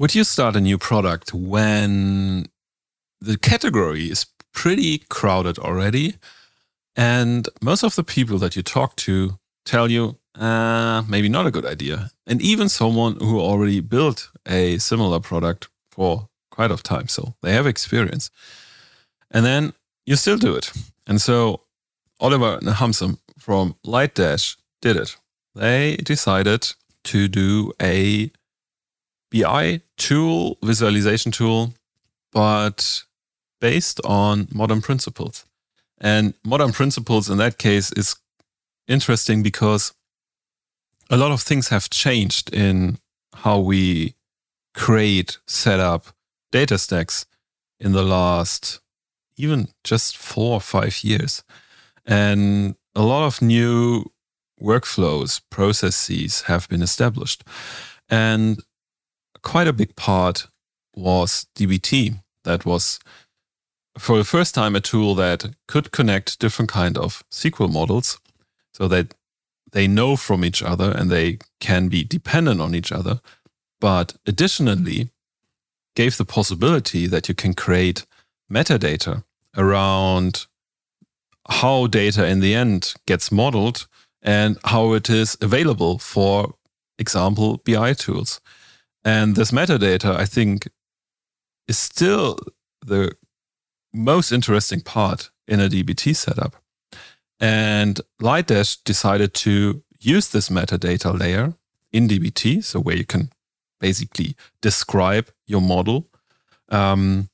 would you start a new product when the category is pretty crowded already? And most of the people that you talk to tell you, uh, maybe not a good idea. And even someone who already built a similar product for quite a time, so they have experience. And then you still do it. And so Oliver and Hamzah from Lightdash did it. They decided to do a BI tool, visualization tool, but based on modern principles. And modern principles in that case is interesting because a lot of things have changed in how we create, set up data stacks in the last even just four or five years. And a lot of new workflows, processes have been established. And quite a big part was DBT. That was for the first time a tool that could connect different kind of SQL models so that they know from each other and they can be dependent on each other. But additionally, gave the possibility that you can create metadata around how data in the end gets modeled and how it is available for example BI tools. And this metadata, I think, is still the most interesting part in a DBT setup. And Lightdash decided to use this metadata layer in DBT, so where you can basically describe your model, um,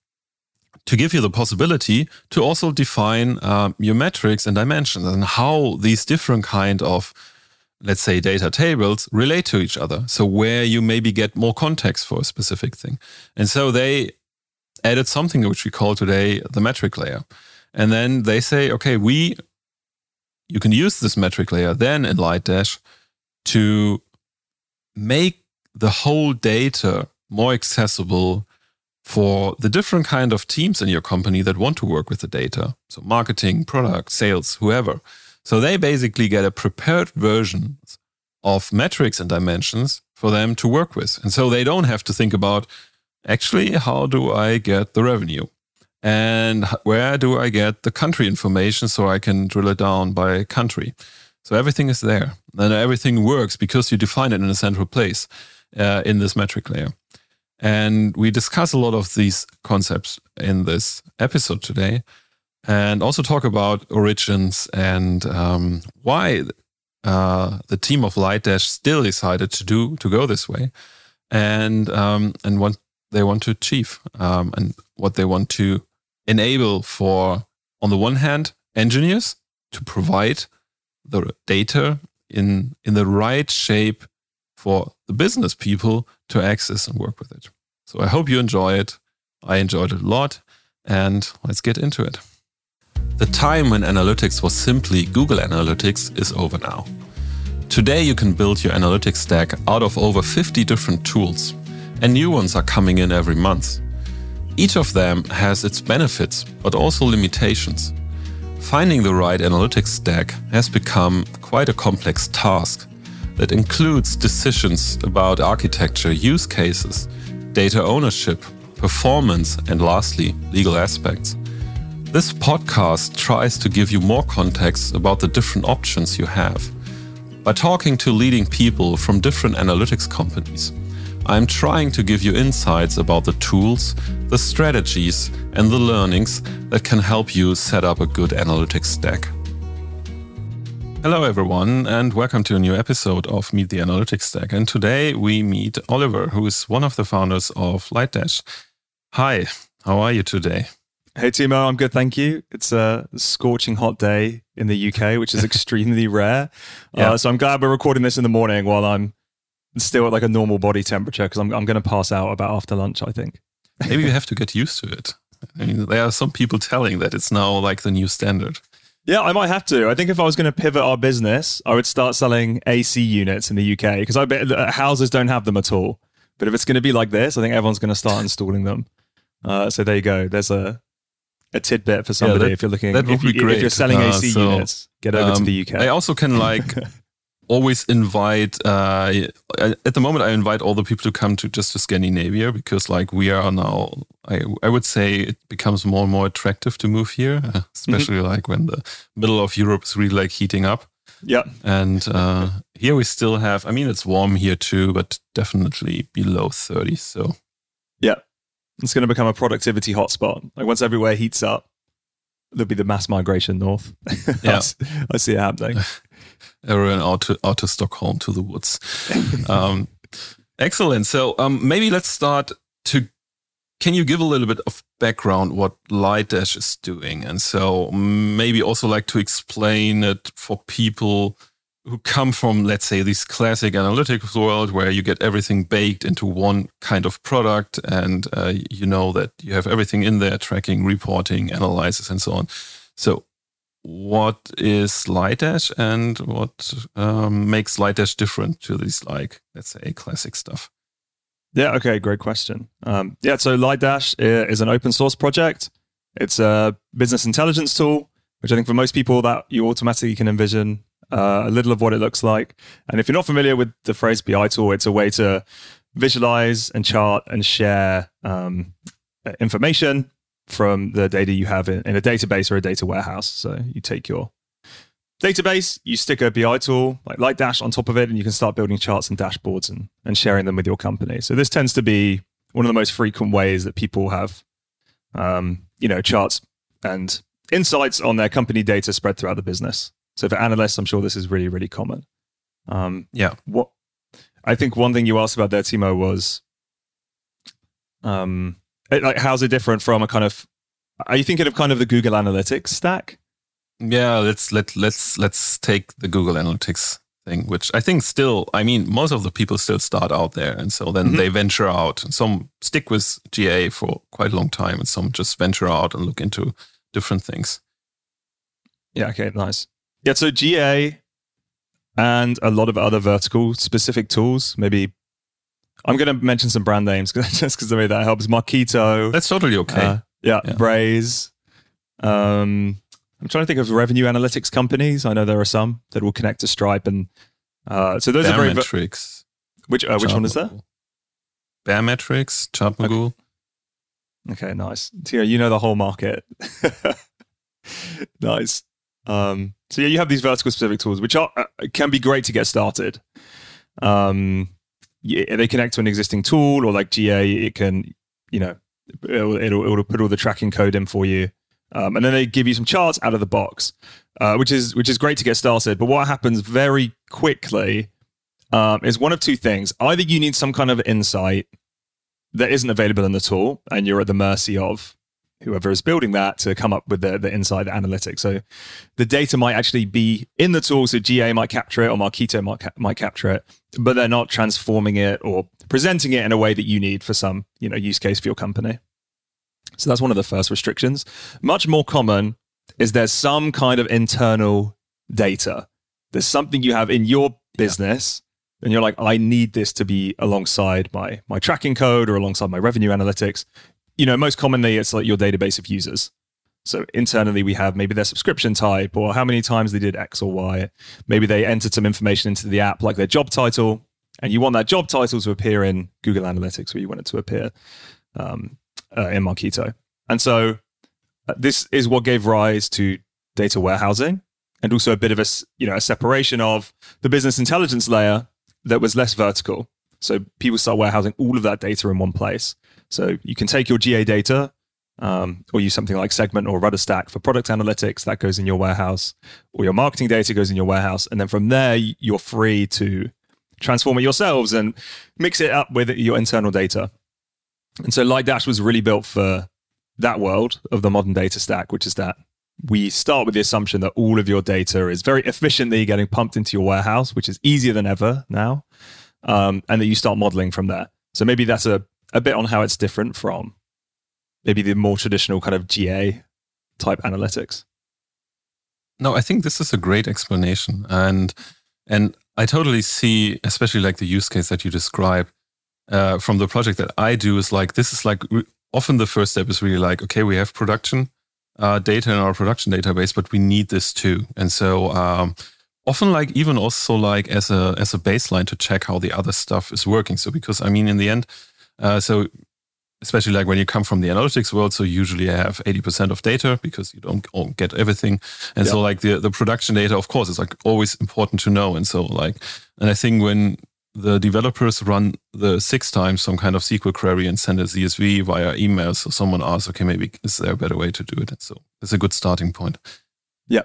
to give you the possibility to also define uh, your metrics and dimensions and how these different kind of let's say data tables relate to each other so where you maybe get more context for a specific thing and so they added something which we call today the metric layer and then they say okay we you can use this metric layer then in Lightdash to make the whole data more accessible for the different kind of teams in your company that want to work with the data. So marketing, product, sales, whoever. So they basically get a prepared version of metrics and dimensions for them to work with. And so they don't have to think about actually, how do I get the revenue? And where do I get the country information so I can drill it down by country? So everything is there. And everything works because you define it in a central place uh, in this metric layer. And we discuss a lot of these concepts in this episode today and also talk about origins and um, why uh, the team of Lightdash still decided to do to go this way and um, and what they want to achieve um, and what they want to enable for on the one hand engineers to provide the data in in the right shape for the business people to access and work with it. So I hope you enjoy it. I enjoyed it a lot, and let's get into it. The time when analytics was simply Google Analytics is over now. Today, you can build your analytics stack out of over 50 different tools, and new ones are coming in every month. Each of them has its benefits, but also limitations. Finding the right analytics stack has become quite a complex task that includes decisions about architecture, use cases, data ownership, performance, and lastly, legal aspects. This podcast tries to give you more context about the different options you have. By talking to leading people from different analytics companies, I'm trying to give you insights about the tools, the strategies, and the learnings that can help you set up a good analytics stack. Hello, everyone, and welcome to a new episode of Meet the Analytics Stack. And today we meet Oliver, who is one of the founders of Lightdash. Hi, how are you today? Hey, Timo, I'm good, thank you. It's a scorching hot day in the UK, which is extremely rare. Yeah. Uh, so I'm glad we're recording this in the morning while I'm still at like a normal body temperature because I'm, I'm going to pass out about after lunch, I think. Maybe you have to get used to it. I mean, there are some people telling that it's now like the new standard. Yeah, I might have to. I think if I was going to pivot our business, I would start selling AC units in the UK because I bet houses don't have them at all. But if it's going to be like this, I think everyone's going to start installing them. Uh, so there you go. There's a a tidbit for somebody yeah, that, if you're looking. That would if, be you, great. if you're selling uh, AC so, units, get over um, to the UK. I also can like always invite uh, at the moment I invite all the people to come to just to Scandinavia because like we are now I I would say it becomes more and more attractive to move here, especially mm-hmm. like when the middle of Europe is really like heating up. Yeah. And uh, here we still have, I mean, it's warm here too, but definitely below 30. So, it's going to become a productivity hotspot. Like once everywhere heats up, there'll be the mass migration north. Yeah. I see it happening. Everyone out to, out to Stockholm to the woods. um, excellent. So, um, maybe let's start to can you give a little bit of background what Lightdash is doing? And so maybe also like to explain it for people who come from, let's say, this classic analytics world where you get everything baked into one kind of product and uh, you know that you have everything in there, tracking, reporting, analysis, and so on. So what is Lightdash and what um, makes Lightdash different to this, like, let's say, classic stuff? Yeah. Okay. Great question. Um, yeah. So Lightdash is an open source project. It's a business intelligence tool, which I think for most people that you automatically can envision uh, a little of what it looks like. And if you're not familiar with the phrase BI tool, it's a way to visualize and chart and share um, information from the data you have in, in a database or a data warehouse. So you take your database, you stick a BI tool like Lightdash on top of it, and you can start building charts and dashboards and, and sharing them with your company. So this tends to be one of the most frequent ways that people have, um, you know, charts and insights on their company data spread throughout the business. So for analysts, I'm sure this is really, really common. Um, yeah. What I think one thing you asked about there, Timo, was, um, it, like, how's it different from a kind of? Are you thinking of kind of the Google Analytics stack? Yeah, let's let let's let's take the Google Analytics thing, which I think still, I mean, most of the people still start out there, and so then mm-hmm. they venture out. And some stick with GA for quite a long time, and some just venture out and look into different things. Yeah. Okay. Nice. Yeah. So GA and a lot of other vertical specific tools. Maybe I'm going to mention some brand names just because the way that helps. Marketo. That's totally okay. Uh, yeah, yeah. Braze. Um, I'm trying to think of revenue analytics companies. I know there are some that will connect to Stripe, and uh, so those Bear are very metrics. Which uh, which one is that? Baremetrics, Chartmogul. Okay. okay, nice. Tia, you know the whole market. nice. Um, so yeah, you have these vertical specific tools, which are uh, can be great to get started. Um, yeah, they connect to an existing tool, or like GA, it can, you know, it'll, it'll, it'll put all the tracking code in for you. Um, and then they give you some charts out of the box, uh, which is which is great to get started. But what happens very quickly um, is one of two things: either you need some kind of insight that isn't available in the tool, and you're at the mercy of whoever is building that to come up with the, the insight, the analytics. So the data might actually be in the tool, so GA might capture it or Marketo might ca- might capture it, but they're not transforming it or presenting it in a way that you need for some you know use case for your company. So that's one of the first restrictions. Much more common is there's some kind of internal data. There's something you have in your business and you're like, I need this to be alongside my my tracking code or alongside my revenue analytics. You know, most commonly it's like your database of users. So internally we have maybe their subscription type or how many times they did X or Y. Maybe they entered some information into the app like their job title and you want that job title to appear in Google Analytics where you want it to appear. Um, uh, in Marketo. And so uh, this is what gave rise to data warehousing and also a bit of a, you know, a separation of the business intelligence layer that was less vertical. So people start warehousing all of that data in one place. So you can take your GA data um, or use something like Segment or RudderStack for product analytics that goes in your warehouse, or your marketing data goes in your warehouse, and then from there you're free to transform it yourselves and mix it up with your internal data. And so Lightdash was really built for that world of the modern data stack, which is that we start with the assumption that all of your data is very efficiently getting pumped into your warehouse, which is easier than ever now, um, and that you start modeling from there. So maybe that's a, a bit on how it's different from maybe the more traditional kind of GA type analytics. No, I think this is a great explanation, and and I totally see, especially like the use case that you describe, uh, from the project that I do is like this is like often the first step is really like okay we have production uh, data in our production database but we need this too and so um, often like even also like as a as a baseline to check how the other stuff is working. So because I mean in the end, uh, so especially like when you come from the analytics world, so usually I have 80% of data because you don't get everything. And yeah. so like the, the production data, of course, is like always important to know. And so like, and I think when the developers run the six times some kind of SQL query and send a CSV via email. So someone asks, okay, maybe is there a better way to do it? And so it's a good starting point. Yeah.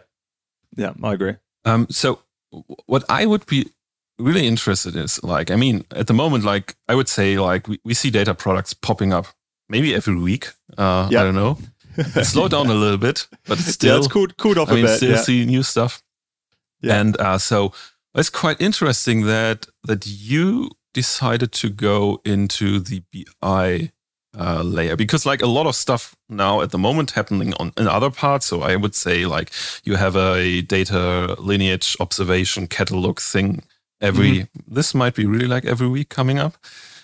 Yeah, I agree. Um, so what I would be really interested is like, I mean, at the moment, like I would say like we, we see data products popping up maybe every week. Uh, I don't know. Slow down a little bit, but still, yeah, it's cooled, cooled off I a mean, bit. Still yeah. see new stuff. Yeah. And uh, so it's quite interesting that that you decided to go into the BI uh, layer because like a lot of stuff now at the moment happening on in other parts. So I would say like you have a data lineage observation catalog thing every. Mm-hmm. This might be really like every week coming up.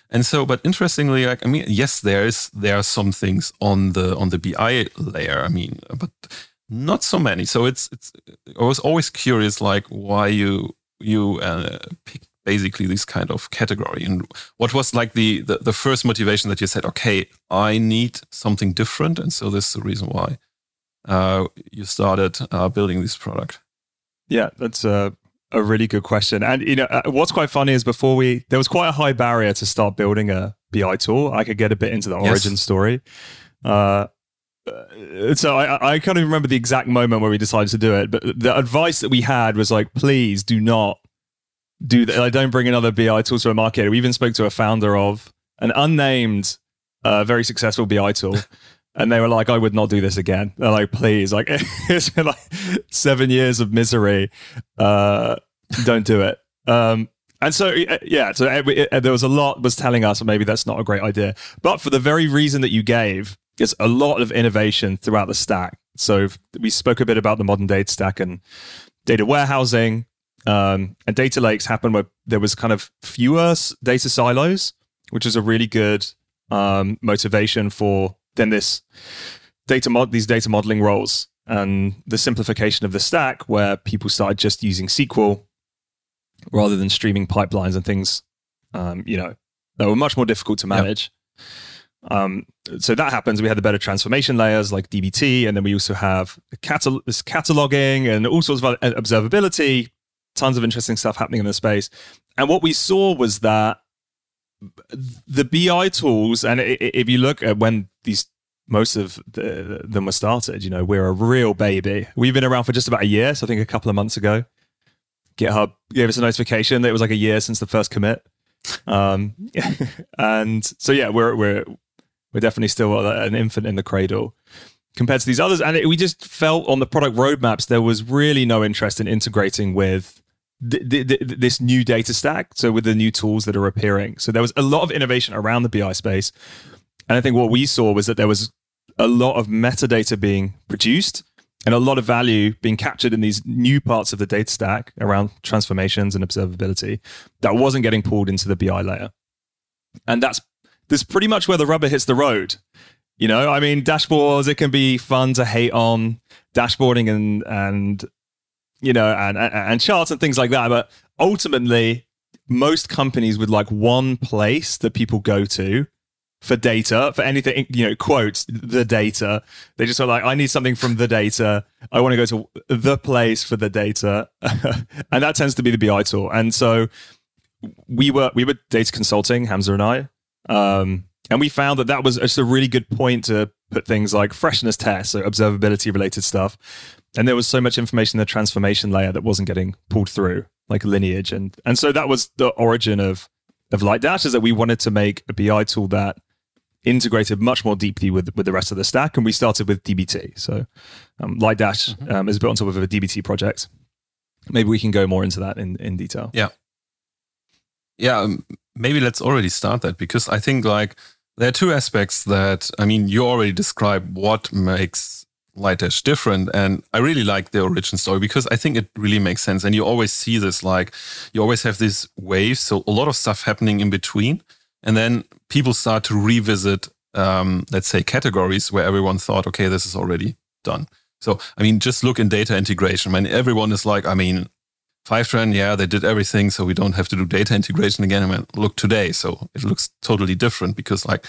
And so, but interestingly, like I mean, yes, there is there are some things on the on the BI layer. I mean, but not so many. So it's it's. I was always curious, like why you you uh, picked basically this kind of category and what was like the, the, the first motivation that you said okay i need something different and so this is the reason why uh, you started uh, building this product yeah that's a, a really good question and you know uh, what's quite funny is before we there was quite a high barrier to start building a bi tool i could get a bit into the origin yes. story uh, so I, I can't even remember the exact moment where we decided to do it, but the advice that we had was like, please do not do that. Like, don't bring another BI tool to a market. We even spoke to a founder of an unnamed, uh, very successful BI tool. And they were like, I would not do this again. They're like, please, like it's been like seven years of misery. Uh, don't do it. Um, and so, yeah, so it, it, there was a lot was telling us maybe that's not a great idea. But for the very reason that you gave, there's a lot of innovation throughout the stack. So we spoke a bit about the modern data stack and data warehousing um, and data lakes happened where there was kind of fewer data silos, which is a really good um, motivation for then this data mod these data modeling roles and the simplification of the stack where people started just using SQL rather than streaming pipelines and things, um, you know, that were much more difficult to manage. Yep. Um, so that happens. We had the better transformation layers like DBT, and then we also have catal- this cataloging and all sorts of uh, observability, tons of interesting stuff happening in the space. And what we saw was that the BI tools, and if you look at when these most of the, them were started, you know, we're a real baby. We've been around for just about a year. So I think a couple of months ago, GitHub gave us a notification that it was like a year since the first commit. Um, and so yeah, we're we're we're definitely still an infant in the cradle compared to these others. And it, we just felt on the product roadmaps, there was really no interest in integrating with this new data stack. So with the new tools that are appearing. So there was a lot of innovation around the BI space. And I think what we saw was that there was a lot of metadata being produced and a lot of value being captured in these new parts of the data stack around transformations and observability that wasn't getting pulled into the BI layer. And that's this pretty much where the rubber hits the road. You know, I mean, dashboards, it can be fun to hate on dashboarding and, and, you know, and, and charts and things like that. But ultimately, most companies would like one place that people go to for data, for anything, you know, quotes, the data. They just are like, I need something from the data. I want to go to the place for the data. and that tends to be the BI tool. And so we were, we were data consulting, Hamzah and I. Um, and we found that that was just a really good point to put things like freshness tests, so observability related stuff. And there was so much information in the transformation layer that wasn't getting pulled through, like lineage. And and so that was the origin of of Lightdash is that we wanted to make a BI tool that integrated much more deeply with with the rest of the stack. And we started with DBT. So um, Lightdash mm-hmm. um, is built on top of a DBT project. Maybe we can go more into that in, in detail. Yeah. Yeah, um, maybe let's already start that because I think like there are two aspects that I mean you already described what makes Lightdash different, and I really like the origin story because I think it really makes sense. And you always see this like you always have this wave, so a lot of stuff happening in between, and then people start to revisit, um, let's say, categories where everyone thought, okay, this is already done. So I mean, just look in data integration. I mean, everyone is like, I mean, Fivetran, yeah, they did everything, so we don't have to do data integration again. I mean, look today, so it looks totally different because like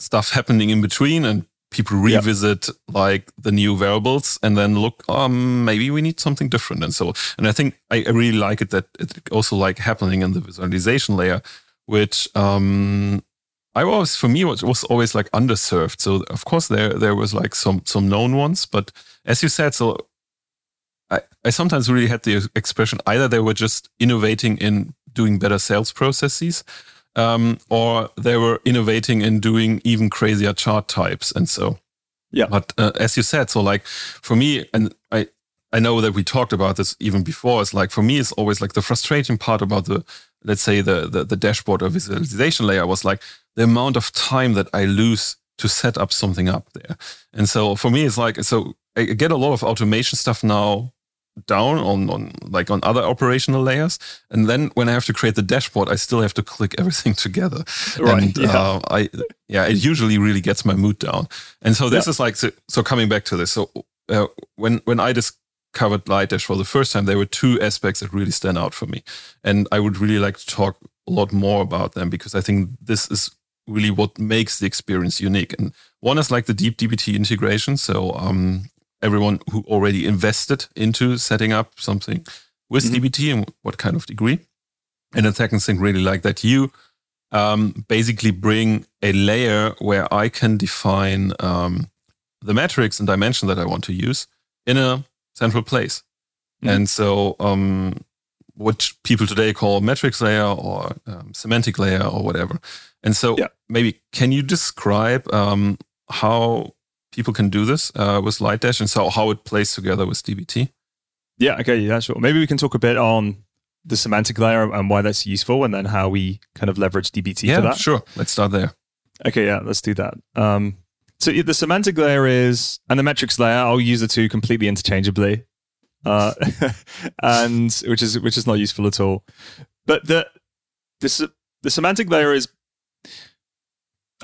stuff happening in between and people revisit yep. like the new variables and then look um maybe we need something different and so and i think i, I really like it that it also like happening in the visualization layer which um i was for me was, was always like underserved so of course there there was like some some known ones but as you said so I, I sometimes really had the expression either they were just innovating in doing better sales processes um, or they were innovating in doing even crazier chart types. And so, yeah. But uh, as you said, so like for me, and I, I know that we talked about this even before. It's like for me, it's always like the frustrating part about the, let's say the the, the dashboard or visualization layer was like the amount of time that I lose to set up something up there. And so for me, it's like so I get a lot of automation stuff now down on, on like on other operational layers. And then when I have to create the dashboard, I still have to click everything together. Right. And, yeah. Uh, I, yeah, it usually really gets my mood down. And so this yeah. is like, so, so, coming back to this. So uh, when, when I discovered Lightdash for the first time, there were two aspects that really stand out for me. And I would really like to talk a lot more about them because I think this is really what makes the experience unique. And one is like the deep DBT integration. So um, everyone who already invested into setting up something with mm-hmm. DBT and what kind of degree. And the second thing, really like that you um, basically bring a layer where I can define um, the metrics and dimension that I want to use in a central place. Mm-hmm. And so, um, what people today call metrics layer or um, semantic layer or whatever. And so, yeah. maybe can you describe um, how people can do this uh, with Lightdash and so how it plays together with DBT? Yeah, okay, yeah, sure. Maybe we can talk a bit on the semantic layer and why that's useful and then how we kind of leverage DBT yeah, for that. sure. Let's start there. Okay, yeah, let's do that. Um, so the semantic layer is, and the metrics layer, I'll use the two completely interchangeably, uh, and which is which is not useful at all. But the the the semantic layer is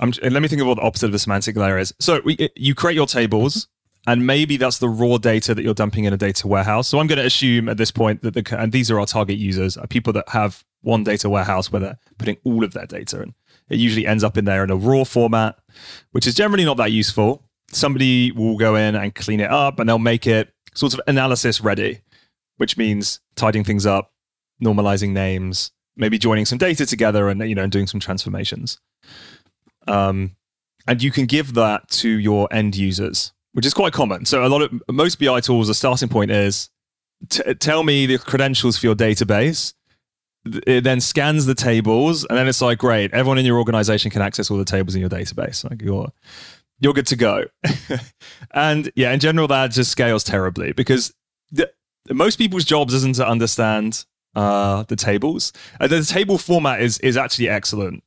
I'm, let me think of what the opposite of the semantic layer is. So we, you create your tables, and maybe that's the raw data that you're dumping in a data warehouse. So I'm going to assume at this point that the and these are our target users, are people that have one data warehouse where they're putting all of their data in. It usually ends up in there in a raw format, which is generally not that useful. Somebody will go in and clean it up, and they'll make it sort of analysis ready, which means tidying things up, normalizing names, maybe joining some data together, and you know, doing some transformations. Um, and you can give that to your end users, which is quite common. So a lot of most BI tools, the starting point is t- tell me the credentials for your database. It then scans the tables, and then it's like, great, everyone in your organization can access all the tables in your database. Like you're you're good to go. and yeah, in general, that just scales terribly because the, most people's jobs isn't to understand uh, the tables. Uh, the table format is is actually excellent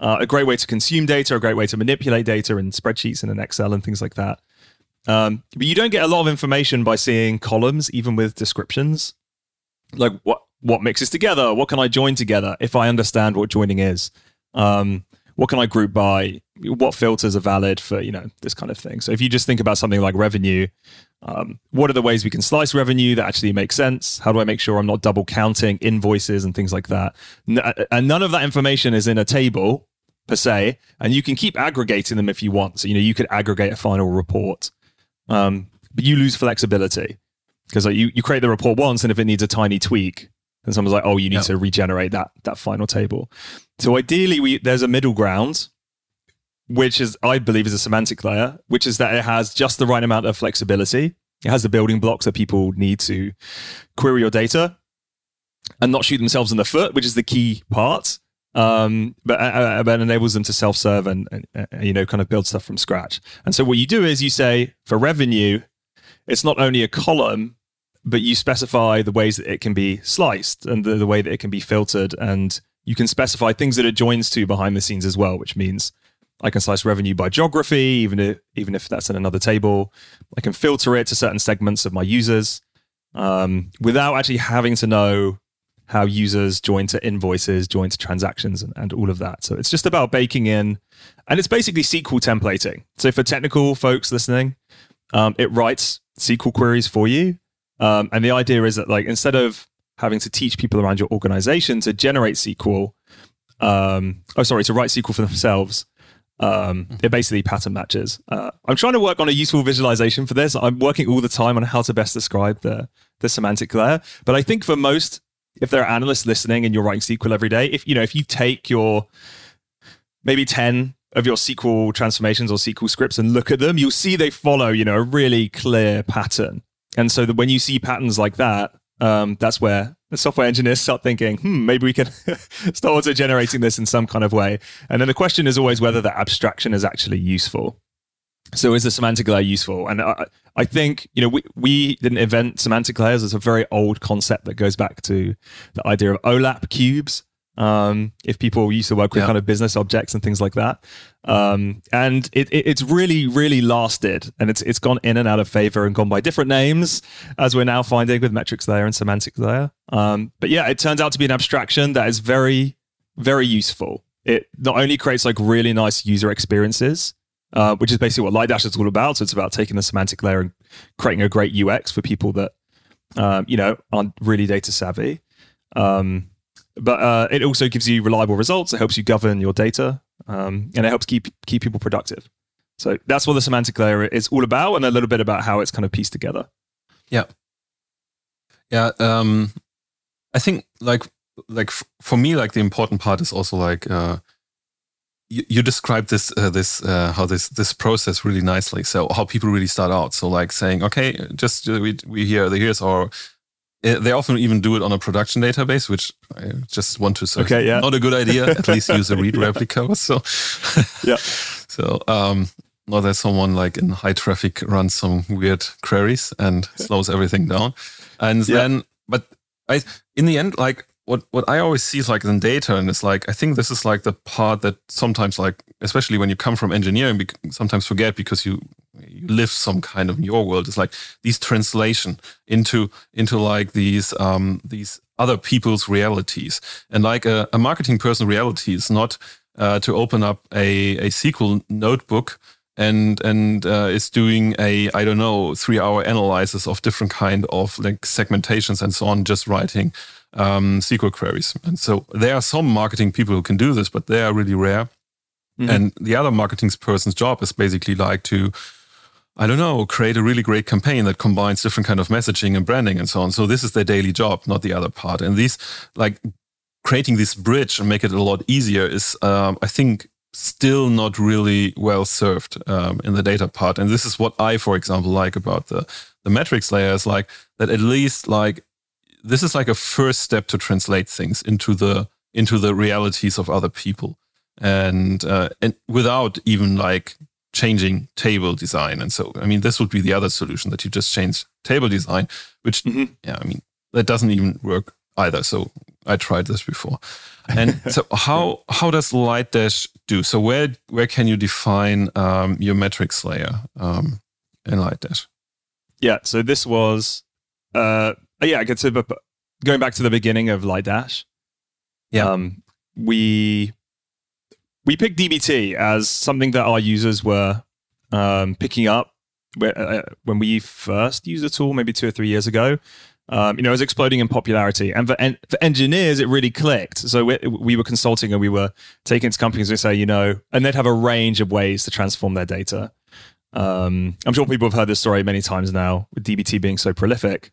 uh, a great way to consume data, a great way to manipulate data in spreadsheets and in Excel and things like that. Um, but you don't get a lot of information by seeing columns, even with descriptions. Like what what mixes together? What can I join together if I understand what joining is? Um, what can I group by? What filters are valid for you know this kind of thing? So if you just think about something like revenue, um, what are the ways we can slice revenue that actually makes sense? How do I make sure I'm not double counting invoices and things like that? and none of that information is in a table per se, and you can keep aggregating them if you want. So you know you could aggregate a final report, um, but you lose flexibility because like, you you create the report once, and if it needs a tiny tweak, then someone's like, oh, you need yep. to regenerate that that final table. So ideally, we there's a middle ground, which is I believe is a semantic layer, which is that it has just the right amount of flexibility. It has the building blocks that people need to query your data and not shoot themselves in the foot, which is the key part um, but, uh, uh, but enables them to self-serve and, and uh, you know kind of build stuff from scratch. And so what you do is you say for revenue, it's not only a column, but you specify the ways that it can be sliced and the, the way that it can be filtered, and you can specify things that it joins to behind the scenes as well, which means I can slice revenue by geography, even if even if that's in another table. I can filter it to certain segments of my users um, without actually having to know how users join to invoices, join to transactions, and, and all of that. So it's just about baking in, and it's basically SQL templating. So for technical folks listening, um, it writes SQL queries for you. Um, and the idea is that like instead of having to teach people around your organization to generate SQL. Um, oh, sorry, to write SQL for themselves. Um, it basically pattern matches. Uh, I'm trying to work on a useful visualization for this. I'm working all the time on how to best describe the the semantic layer. But I think for most, if there are analysts listening and you're writing SQL every day, if you know if you take your maybe 10 of your SQL transformations or SQL scripts and look at them, you'll see they follow, you know, a really clear pattern. And so that when you see patterns like that, um, that's where the software engineers start thinking, hmm, maybe we can start auto generating this in some kind of way. And then the question is always whether the abstraction is actually useful. So is the semantic layer useful? And I, I think, you know, we, we didn't invent semantic layers. It's a very old concept that goes back to the idea of OLAP cubes. Um, if people used to work with yeah. kind of business objects and things like that, um, and it, it, it's really, really lasted, and it's it's gone in and out of favor and gone by different names, as we're now finding with metrics layer and semantic layer. Um, but yeah, it turns out to be an abstraction that is very, very useful. It not only creates like really nice user experiences, uh, which is basically what Lightdash is all about. So it's about taking the semantic layer and creating a great UX for people that um, you know aren't really data savvy. Um, but uh, it also gives you reliable results. It helps you govern your data, um, and it helps keep keep people productive. So that's what the semantic layer is all about, and a little bit about how it's kind of pieced together. Yeah, yeah. Um, I think like like for me, like the important part is also like uh, you, you described this uh, this uh, how this this process really nicely. So how people really start out. So like saying, okay, just we we hear here's our they often even do it on a production database, which I just want to say okay, yeah. not a good idea. At least use a read yeah. replica. So, yeah. So, um, not that someone like in high traffic runs some weird queries and slows everything down. And yeah. then, but I, in the end, like what what I always see is like in data, and it's like I think this is like the part that sometimes like especially when you come from engineering, sometimes forget because you you live some kind of your world. It's like these translation into into like these um these other people's realities, and like a, a marketing person reality is not uh, to open up a a SQL notebook and and uh, is doing a I don't know three hour analysis of different kind of like segmentations and so on, just writing um, SQL queries. And so there are some marketing people who can do this, but they are really rare. Mm-hmm. And the other marketing person's job is basically like to, I don't know, create a really great campaign that combines different kind of messaging and branding and so on. So this is their daily job, not the other part. And these, like, creating this bridge and make it a lot easier is, um, I think, still not really well served um, in the data part. And this is what I, for example, like about the the metrics layer is like that at least like this is like a first step to translate things into the into the realities of other people and uh, and without even like changing table design and so i mean this would be the other solution that you just change table design which mm-hmm. yeah i mean that doesn't even work either. So i tried this before. And so how how does lightdash do? So where where can you define um, your metrics layer um, in lightdash yeah so this was uh yeah, I could say, but going back to the beginning of Lightdash, yeah, um, we we picked DBT as something that our users were um, picking up uh, uh, when we first used the tool, maybe two or three years ago. Um, you know, it was exploding in popularity, and for, en- for engineers, it really clicked. So we, we, were consulting, and we were taking to companies and say, you know, and they'd have a range of ways to transform their data. Um, I'm sure people have heard this story many times now, with DBT being so prolific.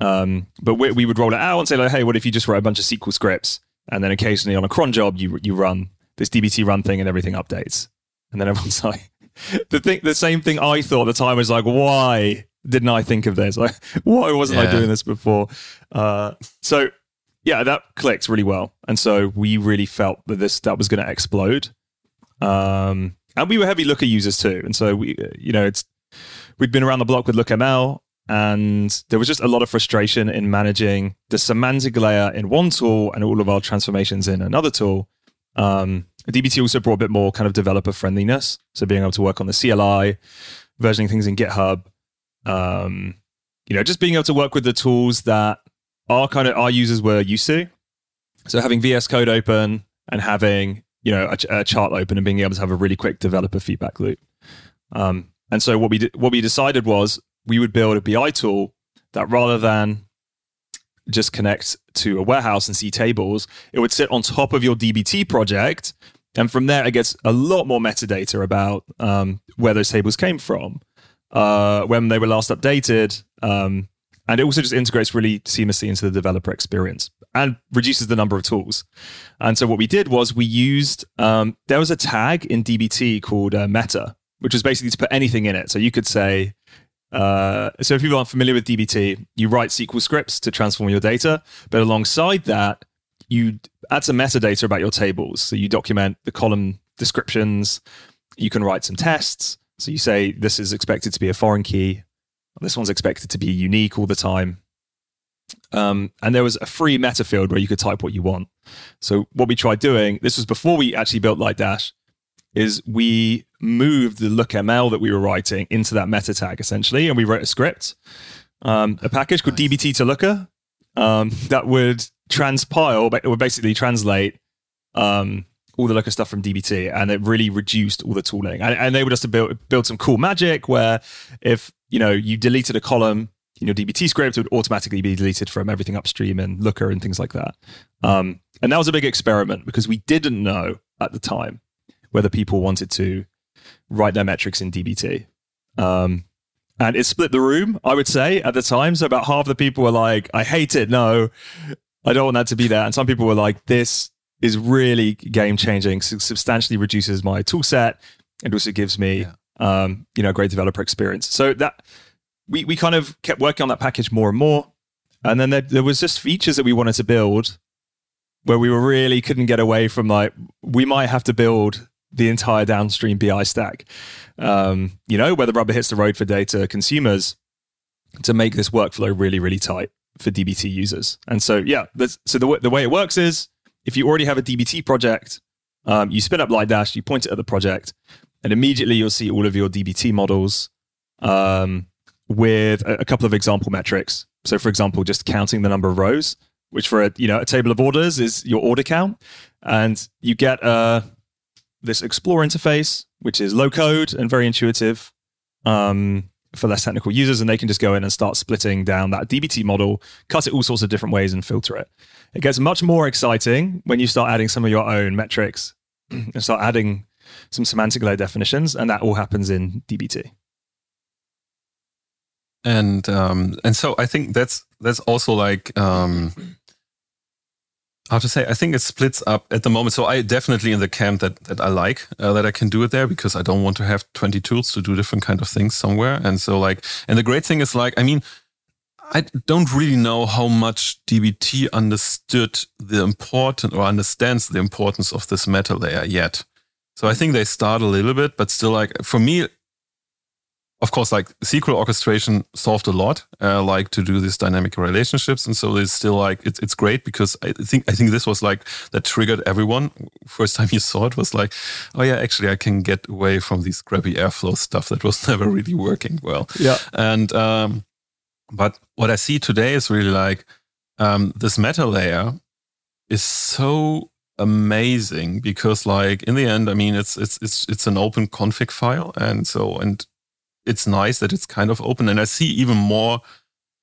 Um, but we, we, would roll it out and say like, hey, what if you just write a bunch of SQL scripts and then occasionally on a cron job you you run this DBT run thing and everything updates, and then everyone's like, the thing, the same thing I thought at the time was like, why didn't I think of this? Like, why wasn't yeah. I doing this before? Uh, so yeah, that clicked really well, and so we really felt that this that was going to explode. Um, and we were heavy Looker users too, and so we, you know, it's we'd been around the block with LookML, and there was just a lot of frustration in managing the semantic layer in one tool and all of our transformations in another tool. Um, DBT also brought a bit more kind of developer friendliness. So being able to work on the CLI, versioning things in GitHub, um, you know, just being able to work with the tools that our kind of our users were used to. So having VS Code open and having you know a, a chart open and being able to have a really quick developer feedback loop. Um, and so what we what we decided was we would build a BI tool that rather than just connect to a warehouse and see tables. It would sit on top of your DBT project. And from there, it gets a lot more metadata about um, where those tables came from, uh, when they were last updated. Um, and it also just integrates really seamlessly into the developer experience and reduces the number of tools. And so what we did was we used, um, there was a tag in DBT called uh, meta, which was basically to put anything in it. So you could say, uh, so if people aren't familiar with DBT, you write SQL scripts to transform your data, but alongside that, you add some metadata about your tables. So you document the column descriptions. You can write some tests. So you say this is expected to be a foreign key. This one's expected to be unique all the time. Um, and there was a free meta field where you could type what you want. So what we tried doing, this was before we actually built Lightdash, is we moved the lookml that we were writing into that meta tag essentially, and we wrote a script, um, a package called dbt to looker um, that would transpile, it would basically translate um, all the looker stuff from DBT, and it really reduced all the tooling. And, and enabled us to build build some cool magic where if you know you deleted a column in your DBT script, it would automatically be deleted from everything upstream and Looker and things like that. Um, and that was a big experiment because we didn't know at the time whether people wanted to write their metrics in DBT. Um, and it split the room, I would say, at the time. So about half the people were like, I hate it. No, I don't want that to be there. And some people were like, this is really game changing, substantially reduces my tool set. It also gives me, yeah. um, you know, a great developer experience. So that we, we kind of kept working on that package more and more. And then there, there was just features that we wanted to build where we were really couldn't get away from like, we might have to build the entire downstream BI stack. Um, you know, where the rubber hits the road for data consumers to make this workflow really, really tight for DBT users. And so, yeah, so the, the way it works is if you already have a DBT project, um, you spin up Lightdash, you point it at the project, and immediately you'll see all of your DBT models um, with a, a couple of example metrics. So, for example, just counting the number of rows, which for a you know a table of orders is your order count, and you get a this Explore interface, which is low code and very intuitive um, for less technical users, and they can just go in and start splitting down that DBT model, cut it all sorts of different ways, and filter it. It gets much more exciting when you start adding some of your own metrics and start adding some semantic layer definitions, and that all happens in DBT. And um, and so I think that's that's also like um, how to say i think it splits up at the moment. So i definitely in the camp that that i like uh, that i can do it there because i don't want to have 20 tools to do different kind of things somewhere. And so like and the great thing is like i mean i don't really know how much dbt understood the important or understands the importance of this meta layer yet. So i think they start a little bit but still like for me of course, like SQL orchestration solved a lot, uh, like to do these dynamic relationships, and so it's still like it's it's great because I think I think this was like that triggered everyone. First time you saw it was like, oh yeah, actually I can get away from these crappy Airflow stuff that was never really working well. Yeah, and um, but what I see today is really like um, this meta layer is so amazing because like in the end i mean it's it's it's it's an open config file and so and it's nice that it's kind of open. And I see even more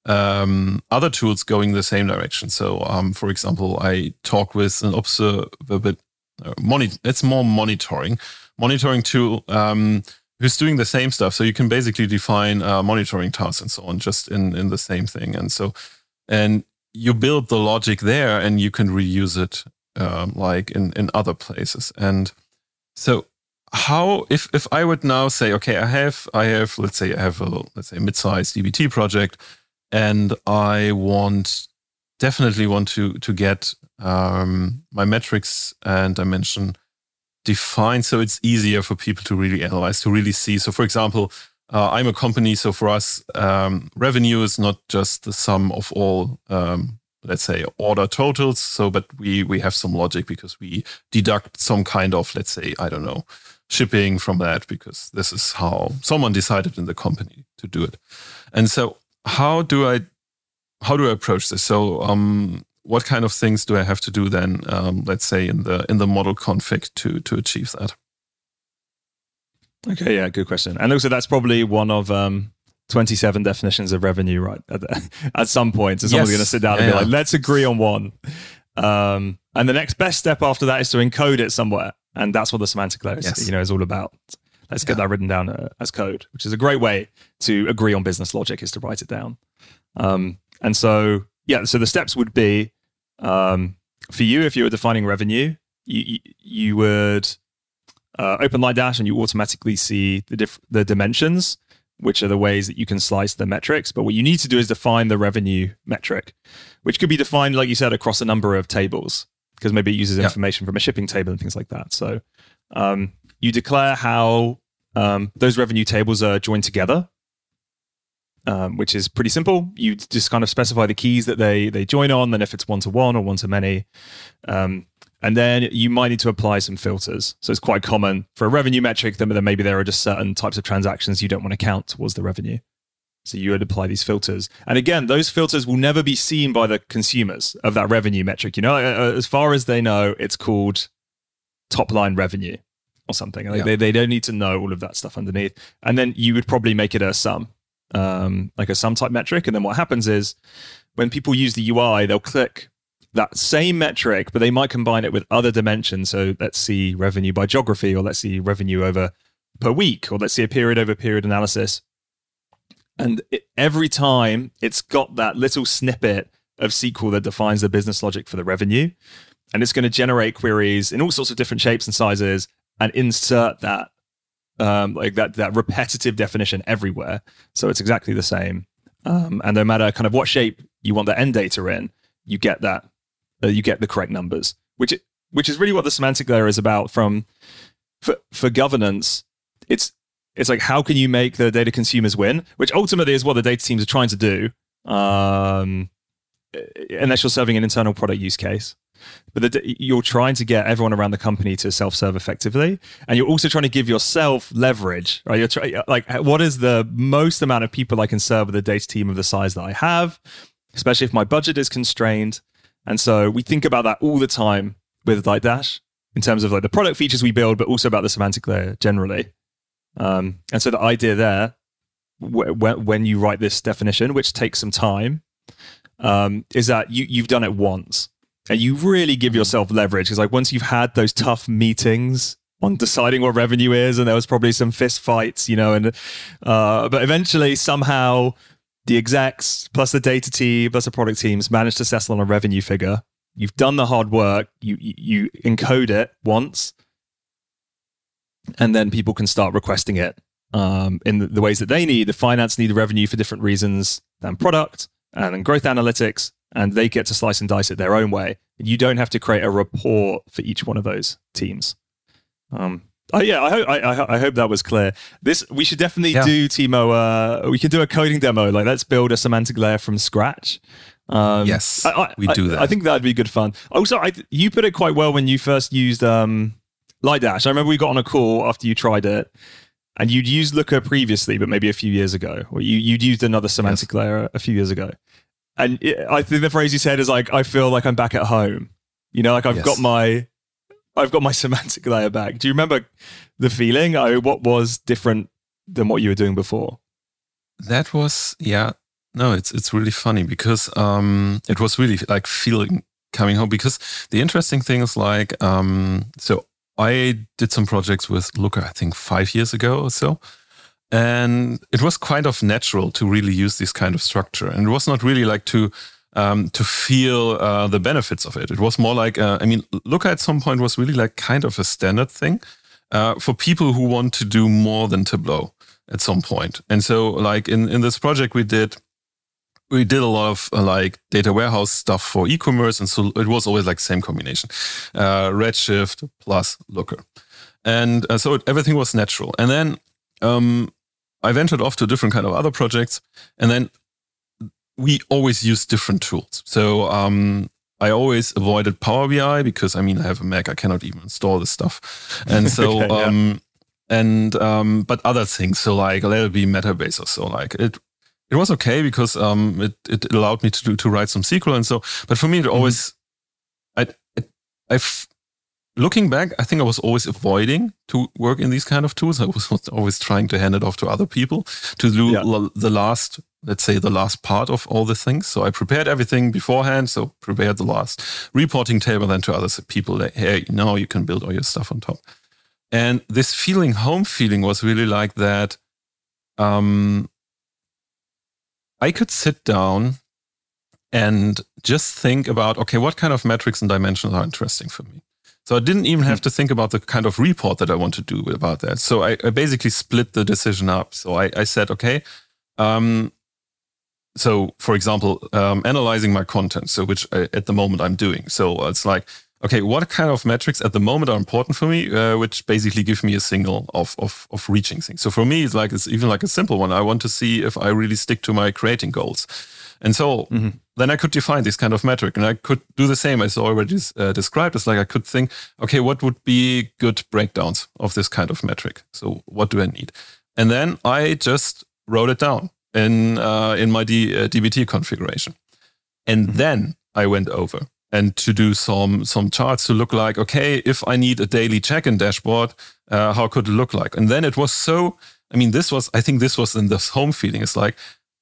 um, other tools going the same direction. So, um, for example, I talk with an observability, uh, moni- it's more monitoring, monitoring tool um, who's doing the same stuff. So you can basically define uh, monitoring tasks and so on, just in in the same thing. And so, and you build the logic there, and you can reuse it um, like in in other places. And so how if if I would now say, okay, I have I have let's say I have a let's say mid-sized DBT project, and I want definitely want to to get um, my metrics and dimension defined so it's easier for people to really analyze to really see. So, for example. Uh, I'm a company, so for us, um, revenue is not just the sum of all um, let's say order totals so but we we have some logic because we deduct some kind of let's say i don't know shipping from that because this is how someone decided in the company to do it. And so how do I how do I approach this? So um, what kind of things do I have to do then, um, let's say in the in the model config to to achieve that? Okay, yeah, good question. And also that's probably one of um, 27 definitions of revenue right at, the, at some point. So someone's Yes. going to sit down and Yeah, be like, let's agree on one. Um, and the next best step after that is to encode it somewhere. And that's what the semantic layer is, Yes. you know, is all about. Let's get that written down uh, as code, which is a great way to agree on business logic is to write it down. Um, and so, yeah, so the steps would be um, for you, if you were defining revenue, you, you, you would uh, open Lightdash and you automatically see the diff- the dimensions, which are the ways that you can slice the metrics. But what you need to do is define the revenue metric, which could be defined, like you said, across a number of tables, because maybe it uses Yeah. information from a shipping table and things like that. So um, you declare how um, those revenue tables are joined together. Um, which is pretty simple. You just kind of specify the keys that they they join on, and if it's one to one or one to many, um, and then you might need to apply some filters. So it's quite common for a revenue metric that maybe there are just certain types of transactions you don't want to count towards the revenue. So you would apply these filters. And again, those filters will never be seen by the consumers of that revenue metric. You know, Uh, as far as they know, it's called top line revenue or something. Like Yeah. they, they don't need to know all of that stuff underneath. And then you would probably make it a sum, um, like a sum type metric. And then what happens is when people use the UI, they'll click that same metric, but they might combine it with other dimensions. So let's see revenue by geography, or let's see revenue over per week, or let's see a period over period analysis. And it, every time it's got that little snippet of SQL that defines the business logic for the revenue. And it's going to generate queries in all sorts of different shapes and sizes and insert that um, like that that repetitive definition everywhere. So it's exactly the same. Um, and no matter kind of what shape you want the end data in, you get that uh, you get the correct numbers, which which is really what the semantic layer is about. From for for governance, it's it's like how can you make the data consumers win, which ultimately is what the data teams are trying to do. Um, unless you're serving an internal product use case. But the, you're trying to get everyone around the company to self-serve effectively, and you're also trying to give yourself leverage. Right? You're trying like what is the most amount of people I can serve with a data team of the size that I have, especially if my budget is constrained. And so we think about that all the time with Lightdash in terms of like the product features we build, but also about the semantic layer generally. Um, and so the idea there, w- w- when you write this definition, which takes some time, um, is that you you've done it once. And you really give yourself leverage because like once you've had those tough meetings on deciding what revenue is and there was probably some fist fights you know and uh, but eventually somehow the execs plus the data team plus the product teams managed to settle on a revenue figure. You've done the hard work. You you, you encode it once and then people can start requesting it um, in the, the ways that they need the finance need the revenue for different reasons than product and then growth analytics and they get to slice and dice it their own way. You don't have to create a report for each one of those teams. Um, oh yeah, I hope I, I, hope that was clear. This we should definitely Yeah. do, Timo. Uh, we can do a coding demo. Like let's build a semantic layer from scratch. Um, Yes, I, I, we do that. I think that'd be good fun. Also, I, you put it quite well when you first used um, Lightdash. I remember we got on a call after you tried it, and you'd used Looker previously, but maybe a few years ago, or you, you'd used another semantic layer a few years ago. And it, I think the phrase you said is like, "I feel like I'm back at home." You know, like I've Yes. got my, I've got my semantic layer back. Do you remember the feeling? I, what was different than what you were doing before? that was yeah no it's it's really funny because um it was really like feeling coming home because the interesting thing is like um so i did some projects with looker i think five years ago or so and it was kind of natural to really use this kind of structure and it was not really like to um, to feel uh, the benefits of it. It was more like, uh, I mean, Looker at some point was really like kind of a standard thing uh, for people who want to do more than Tableau at some point. And so, like in in this project we did, we did a lot of uh, like data warehouse stuff for e-commerce, and so it was always like same combination, uh, Redshift plus Looker, and uh, so it, everything was natural. And then um, I ventured off to different kind of other projects, and then we always use different tools. So um, I always avoided Power BI because I mean I have a Mac, I cannot even install this stuff, and so Okay, yeah. um, and um, but other things. So like let it be Metabase or so. Like it, it was okay because um, it it allowed me to do to write some SQL and so. But for me, it always, I I, I f- looking back, I think I was always avoiding to work in these kind of tools. I was always trying to hand it off to other people to do yeah. the last, let's say, the last part of all the things. So I prepared everything beforehand. So prepared the last reporting table, then to other people that, hey, now you can build all your stuff on top. And this feeling, home feeling, was really like that. Um, I could sit down and just think about okay, what kind of metrics and dimensions are interesting for me. So I didn't even have hmm. to think about the kind of report that I want to do about that. So I, I basically split the decision up. So I, I said, okay, um, so for example, um, analyzing my content, so which I, at the moment I'm doing. So it's like, okay, what kind of metrics at the moment are important for me, uh, which basically give me a signal of, of of reaching things. So for me, it's like it's even like a simple one. I want to see if I really stick to my creating goals. And so mm-hmm. then I could define this kind of metric and I could do the same as already uh, described. It's like I could think, okay, what would be good breakdowns of this kind of metric? So what do I need? And then I just wrote it down in, uh, in my D, uh, DBT configuration. And mm-hmm. then I went over and to do some some charts to look like okay if i need a daily check-in dashboard uh, how could it look like and then it was so i mean this was i think this was in this home feeling it's like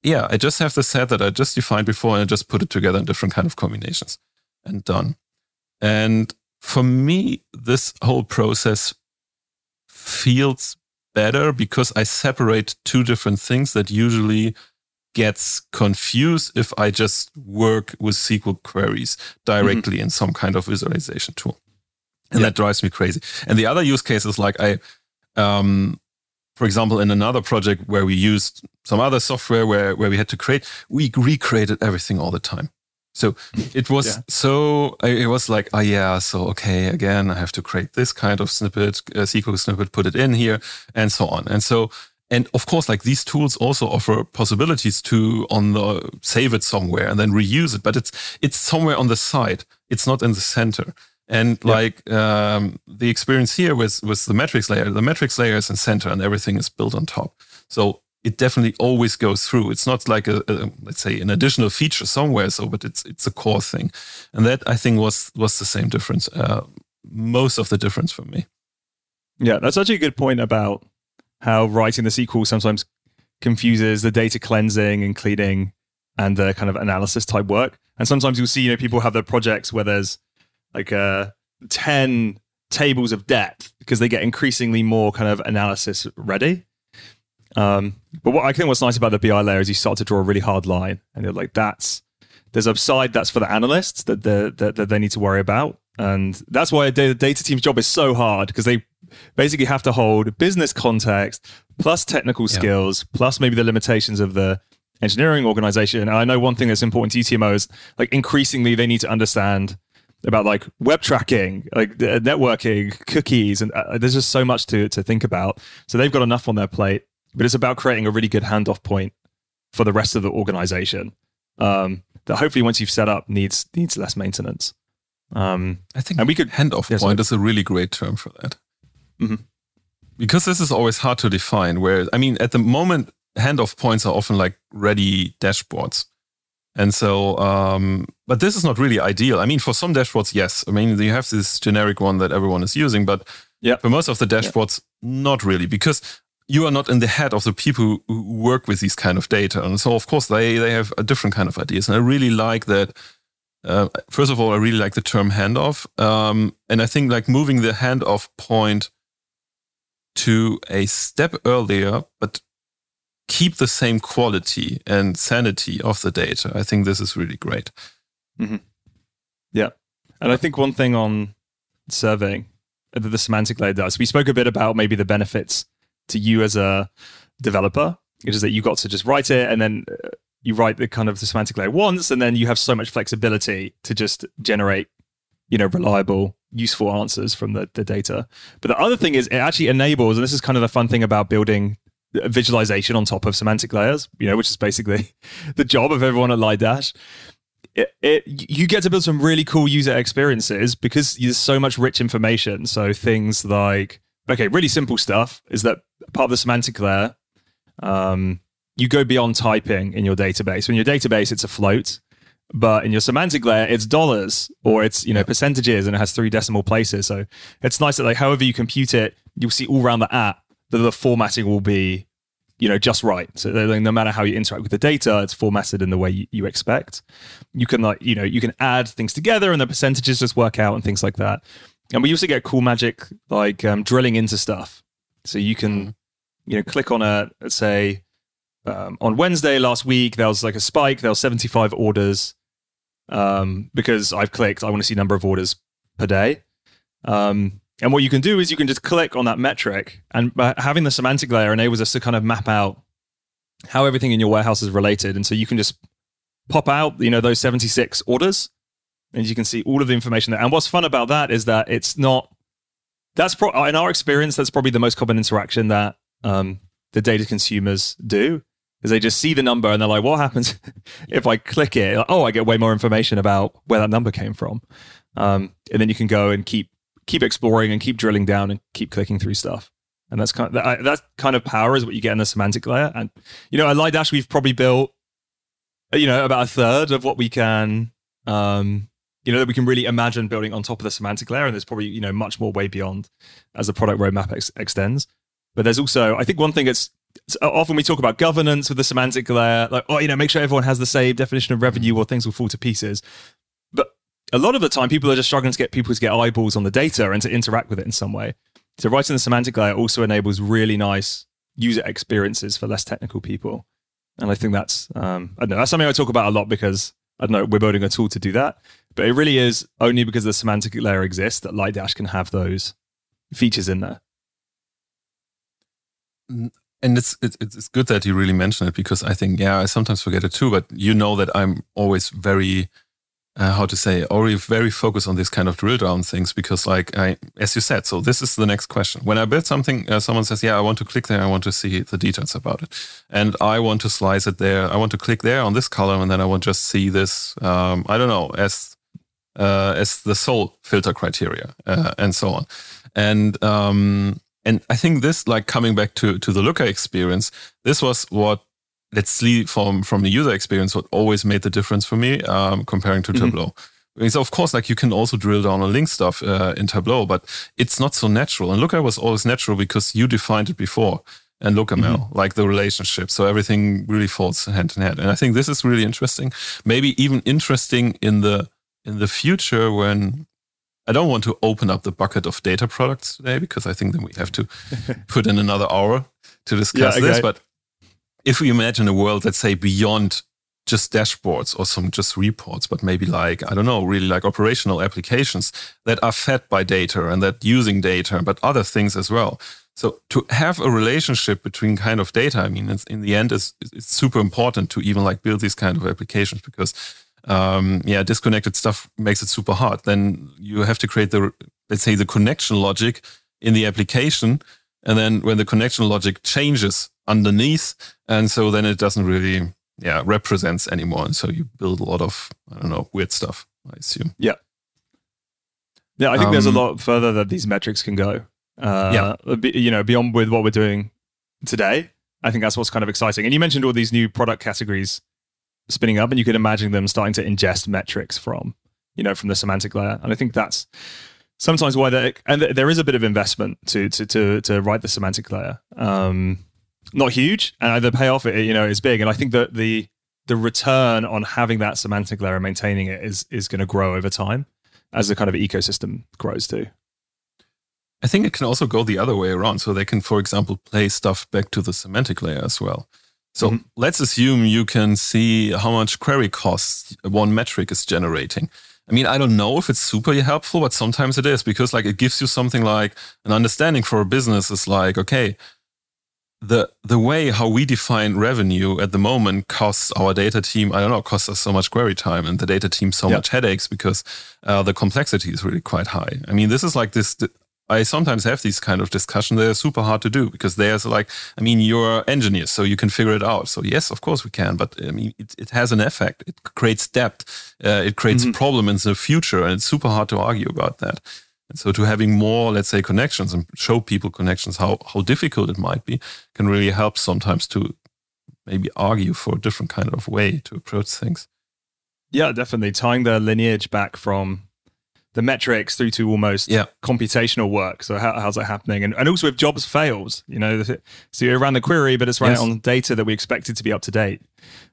yeah, I just have the set that I just defined before and I just put it together in different kind of combinations and done. And for me, this whole process feels better because I separate two different things that usually gets confused if I just work with SQL queries directly mm-hmm. in some kind of visualization tool. And yeah. that drives me crazy. And the other use case is like I um, for example, in another project where we used some other software where, where we had to create, we recreated everything all the time. So it was yeah. so, it was like, oh yeah, so okay, again, I have to create this kind of snippet, uh, SQL snippet, put it in here, and so on. And so, and of course, like these tools also offer possibilities to on the save it somewhere and then reuse it, but it's it's somewhere on the side. It's not in the center. And like um, the experience here with with the metrics layer, the metrics layer is in center and everything is built on top. So it definitely always goes through. It's not like a, a, let's say an additional feature somewhere, so but it's it's a core thing, and that I think was was the same difference. Uh, most of the difference for me. Yeah, that's actually a good point about how writing the SQL sometimes confuses the data cleansing and cleaning and the kind of analysis type work. And sometimes you'll see, you know, people have their projects where there's like uh, 10 tables of depth because they get increasingly more kind of analysis ready. Um, but what I think what's nice about the BI layer is you start to draw a really hard line, and you're like, that's there's a side that's for the analysts that, that, that they need to worry about, and that's why the data team's job is so hard because they basically have to hold business context plus technical skills yeah. plus maybe the limitations of the engineering organization. And I know one thing that's important to you Timo is like increasingly they need to understand about like web tracking, like uh, networking, cookies, and uh, there's just so much to to think about. So they've got enough on their plate, but it's about creating a really good handoff point for the rest of the organization um, that hopefully once you've set up needs needs less maintenance. Um, I think and we could handoff yeah, point is a really great term for that. Mm-hmm. Because this is always hard to define. Where I mean, at the moment, handoff points are often like ready dashboards. And so, um, but this is not really ideal. I mean, for some dashboards, yes. I mean, you have this generic one that everyone is using, but yeah. for most of the dashboards, yeah. not really, because you are not in the head of the people who work with these kind of data. And so, of course, they, they have a different kind of ideas. And I really like that. Uh, first of all, I really like the term handoff. Um, and I think like moving the handoff point to a step earlier, but keep the same quality and sanity of the data. I think this is really great. Mm-hmm. Yeah. And I think one thing on surveying that the semantic layer does, we spoke a bit about maybe the benefits to you as a developer, which is that you got to just write it and then uh, you write the kind of the semantic layer once, and then you have so much flexibility to just generate, you know, reliable, useful answers from the, the data. But the other thing is it actually enables, and this is kind of the fun thing about building visualization on top of semantic layers, you know, which is basically the job of everyone at Lightdash. It, it, you get to build some really cool user experiences because there's so much rich information. So things like, okay, really simple stuff is that part of the semantic layer, um, you go beyond typing in your database. In your database, it's a float, But in your semantic layer, it's dollars or it's you know percentages, and it has three decimal places. So it's nice that like however you compute it, you'll see all around the app that the formatting will be you know just right. So like, no matter how you interact with the data it's formatted in the way you, you, expect. You can like you know you can add things together and the percentages just work out and things like that. And we also get cool magic like um, drilling into stuff. So you can mm-hmm. you know click on a say um, on wednesday last week there was like a spike there was 75 orders um, because i've clicked i want to see number of orders per day um, and what you can do is you can just click on that metric, and having the semantic layer enables us to kind of map out how everything in your warehouse is related. And so you can just pop out, you know, those 76 orders, and you can see all of the information there. And what's fun about that is that it's not. That's pro- in our experience, that's probably the most common interaction that um, the data consumers do is they just see the number and they're like, what happens if I click it? Like, oh, I get way more information about where that number came from. Um, and then you can go and keep keep exploring and keep drilling down and keep clicking through stuff. And that's kind of that, that kind of power is what you get in the semantic layer. And you know, at Lightdash, we've probably built you know about a third of what we can um, you know that we can really imagine building on top of the semantic layer and there's probably you know much more way beyond as the product roadmap ex- extends but there's also i think one thing that's Uh, often we talk about governance with the semantic layer like oh you know make sure everyone has the same definition of revenue mm. or things will fall to pieces But a lot of the time people are just struggling to get people to get eyeballs on the data and to interact with it in some way. So writing the semantic layer also enables really nice user experiences for less technical people. And I think that's um, I don't know that's something I talk about a lot because I don't know we're building a tool to do that. But it really is only because the semantic layer exists that Lightdash can have those features in there. Mm, And it's, it's it's good that you really mention it because I think yeah I sometimes forget it too. But you know that I'm always very uh, how to say, or very focused on this kind of drill down things because, like, I, as you said, so this is the next question. When I build something, uh, someone says, "Yeah, I want to click there. I want to see the details about it, and I want to slice it there. I want to click there on this column, and then I want to just see this. Um, I don't know as uh, as the sole filter criteria uh, and so on, and um, and I think this, like, coming back to to the Looker experience, this was what let's see from from the user experience what always made the difference for me um, comparing to mm-hmm. Tableau. So of course, like you can also drill down on link stuff uh, in Tableau, but it's not so natural. And Looker was always natural because you defined it before and LookML, mm-hmm. like the relationship. So everything really falls hand in hand. And I think this is really interesting. Maybe even interesting in the in the future when I don't want to open up the bucket of data products today because I think then we have to put in another hour to discuss yeah, okay. this. But if we imagine a world, let's say beyond just dashboards or some just reports, but maybe like, I don't know, really like operational applications that are fed by data and that using data, but other things as well. So to have a relationship between kind of data, I mean, in the end, is it's super important to even like build these kind of applications because, um, yeah, disconnected stuff makes it super hard. Then you have to create the, let's say, the connection logic in the application, and then when the connection logic changes underneath. And so then it doesn't really, yeah, represents anymore. And so you build a lot of, I don't know, weird stuff, I assume. Yeah. Yeah, I think um, there's a um, lot further that these metrics can go. Uh, yeah. You know, beyond with what we're doing today. I think that's what's kind of exciting. And you mentioned all these new product categories spinning up, and you could imagine them starting to ingest metrics from, you know, from the semantic layer. And I think that's sometimes why there and there is a bit of investment to to to to write the semantic layer. Um, not huge, and the payoff, you know, is big. And I think that the the return on having that semantic layer and maintaining it is is going to grow over time as the kind of ecosystem grows too. I think it can also go the other way around. So they can, for example, play stuff back to the semantic layer as well. So mm-hmm. let's assume you can see how much query costs one metric is generating. I mean, I don't know if it's super helpful, but sometimes it is because like it gives you something like an understanding for a business is like, okay, the the way how we define revenue at the moment costs our data team I don't know costs us so much query time and the data team so yeah. much headaches because uh, the complexity is really quite high. I mean, this is like this. I sometimes have these kind of discussions. They're super hard to do because there's like, I mean, you're engineers, so you can figure it out. So yes, of course we can, but I mean, it, it has an effect. It creates depth. Uh, it creates mm-hmm. problem in the future, and it's super hard to argue about that. And so to having more, let's say, connections and show people connections, how, how difficult it might be, can really help sometimes to maybe argue for a different kind of way to approach things. Yeah, definitely tying the lineage back from the metrics through to almost Yeah. computational work. So how, how's that happening? And, and also if jobs fails, you know, so you ran the query, but it's running Yes. on data that we expected to be up to date.